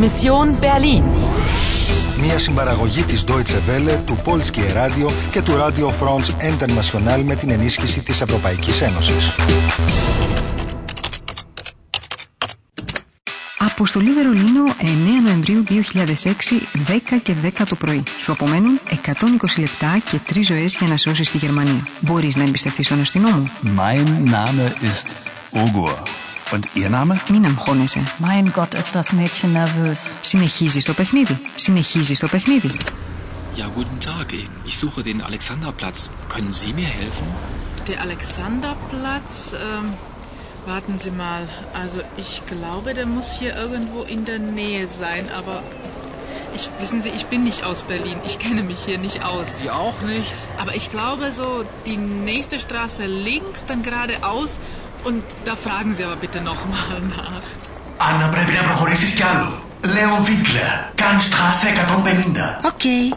Mission Berlin. Μια συμπαραγωγή της Deutsche Welle, του Polskie Radio και του Radio France International με την ενίσχυση της Ευρωπαϊκής Ένωσης. Αποστολή Βερολίνο 9 Νοεμβρίου 2006, 10 και 10 το πρωί. Σου απομένουν 120 λεπτά και 3 ζωές για να σώσεις τη Γερμανία. Μπορείς να εμπιστευτείς τον αστυνόμο. Mein Name ist Ogur. Und Ihr Name? Μην αγχώνεσαι. Mein Gott, ist das Mädchen nervös. Συνεχίζεις το παιχνίδι. Συνεχίζεις το παιχνίδι. Ja, guten Tag. Ich suche den Alexanderplatz. Können Sie mir helfen? Der Alexanderplatz, ähm, warten Sie mal. Also ich glaube, der muss hier irgendwo in der Nähe sein, aber ich wissen Sie, ich bin nicht aus Berlin. Ich kenne mich hier nicht aus. Sie auch nicht? Aber ich glaube so die nächste Straße links, dann geradeaus und da fragen Sie aber bitte noch mal nach. Άννα, πρέπει να προχωρήσεις κι άλλο. Λέον Βίγκλερ, Κάνστράσε 150. Okay.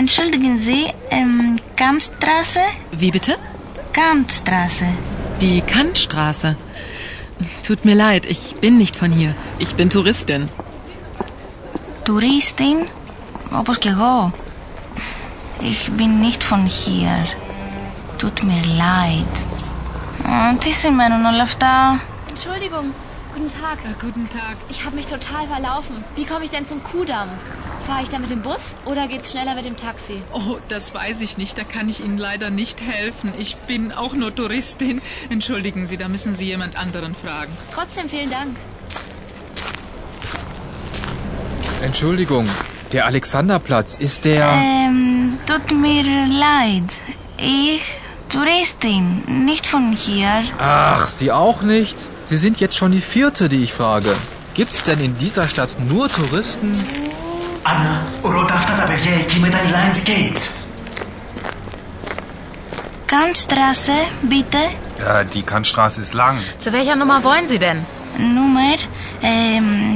Entschuldigen Sie, ähm, Kantstraße? Wie bitte? Kantstraße. Die Kantstraße. Tut mir leid, ich bin nicht von hier. Ich bin Touristin. Touristin? Όπως κι εγώ. Ich bin nicht von hier. Tut mir leid. Α, τι σημαίνουν όλα αυτά. Entschuldigung, guten Tag. Ja, guten Tag. Ich habe mich total verlaufen. Wie komme ich denn zum Kudamm? Fahre ich da mit dem Bus oder geht's schneller mit dem Taxi? Oh, das weiß ich nicht. Da kann ich Ihnen leider nicht helfen. Ich bin auch nur Touristin. Entschuldigen Sie, da müssen Sie jemand anderen fragen. Trotzdem vielen Dank. Entschuldigung, der Alexanderplatz ist der. Ähm, tut mir leid. Ich, Touristin, nicht von hier. Ach, Sie auch nicht? Sie sind jetzt schon die vierte, die ich frage. Gibt's denn in dieser Stadt nur Touristen? Άννα, ρώτα αυτά τα παιδιά εκεί με τα Lines Gates. Kantstraße, bitte. Ja, die Kantstraße ist lang. Zu welcher Nummer wollen Sie denn? Nummer ähm,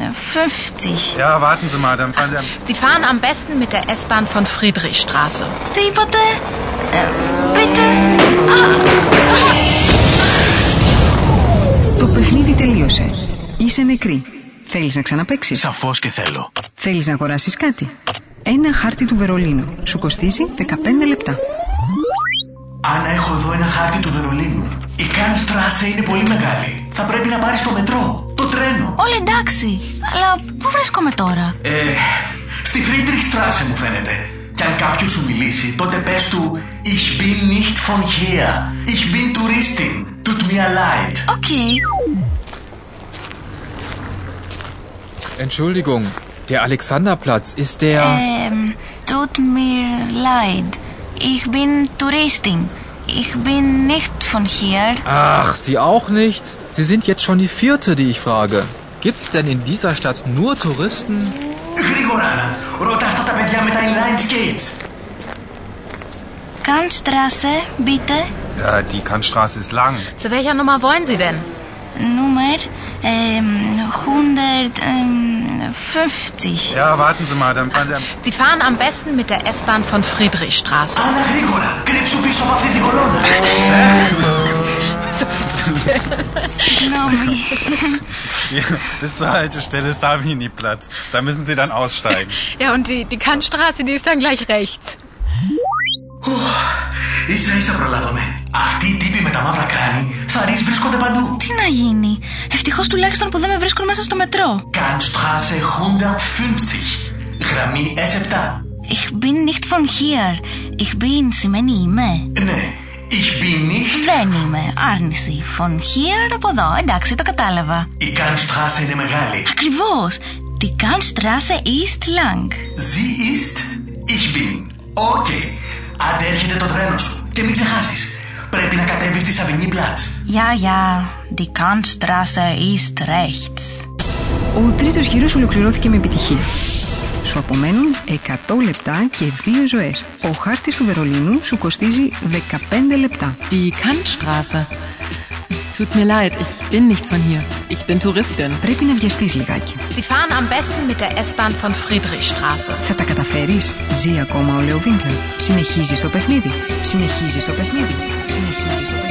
150. Ja, warten Sie mal, dann fahren Sie am... Sie fahren am besten mit der S-Bahn von Friedrichstraße. Τι είπατε; Ε, bitte; Το παιχνίδι τελείωσε. Είσαι νεκρή. Θέλεις να ξαναπαίξεις; Σαφώς και θέλω. Θέλεις να αγοράσεις κάτι; Ένα χάρτη του Βερολίνου. Σου κοστίζει 15 λεπτά. Άννα, έχω εδώ ένα χάρτη του Βερολίνου. Η Kantstraße είναι πολύ μεγάλη. Θα πρέπει να πάρεις το μετρό, το τρένο. Όλα εντάξει. Αλλά πού βρίσκομαι τώρα. Ε, στη Friedrichstraße μου φαίνεται. Και αν κάποιος σου μιλήσει, τότε πες του Ich bin nicht von hier. Ich bin Touristin. Tut mir leid. OK. Entschuldigung, der Alexanderplatz ist der. Ähm, tut mir leid. Ich bin Touristin. Ich bin nicht von hier. Ach, Sie auch nicht? Sie sind jetzt schon die vierte, die ich frage. Gibt's denn in dieser Stadt nur Touristen? Γρήγορα, Άννα. Ρώτα αυτά τα παιδιά με τα Lines Gates. Kantstraße, bitte. Ja, die Kantstraße ist lang. Zu welcher Nummer wollen Sie denn? Nummer ähm, 150. Ja, warten Sie mal, dann fahren Sie am... Sie fahren am besten mit der S-Bahn von Friedrichstraße. Άννα, γρήγορα. Κρύψου πίσω από αυτή την Κολόνα. Συγγνώμη. Ja, bis zur Haltestelle Savini-Platz. Da müssen Sie dann aussteigen. Ja, und die, die Kantstraße, die ist dann gleich rechts. Ίσα ίσα προλάβαμε. Αυτοί οι τύποι με τα μαύρα κράνη θα ρεις βρίσκονται παντού. Τι να γίνει; Ευτυχώς τουλάχιστον που δεν με βρίσκουν μέσα στο μετρό. Kantstraße 150. Γραμμή S7. Ich bin nicht von hier. Ich bin σημαίνει είμαι. Ναι. Ich bin nicht. Δεν είμαι. Άρνηση. Von hier από εδώ. Εντάξει, το κατάλαβα. Η Kantstraße είναι μεγάλη. Ακριβώς. Die Kantstraße ist lang. Sie ist. Ich bin. OK. Άντε έρχεται το τρένο σου. Και μην ξεχάσεις. Πρέπει να κατέβεις στη Savignyplatz. Ja, ja. Die Kantstraße ist rechts. Ο τρίτος γύρος ολοκληρώθηκε με επιτυχία. Σου απομένουν 100 λεπτά και 2 ζωές. Ο χάρτης του Βερολίνου σου κοστίζει 15 λεπτά. Die Kantstraße. Tut mir leid, ich bin nicht von hier. Ich bin Touristin. Πρέπει να βιαστείς λιγάκι. Sie fahren am besten mit der S-Bahn von Friedrichstraße. Θα τα καταφέρεις. Ζει ακόμα ο Λέο Βίνκλερ. Συνεχίζεις το παιχνίδι. Συνεχίζεις το παιχνίδι. Συνεχίζεις το παιχνίδι.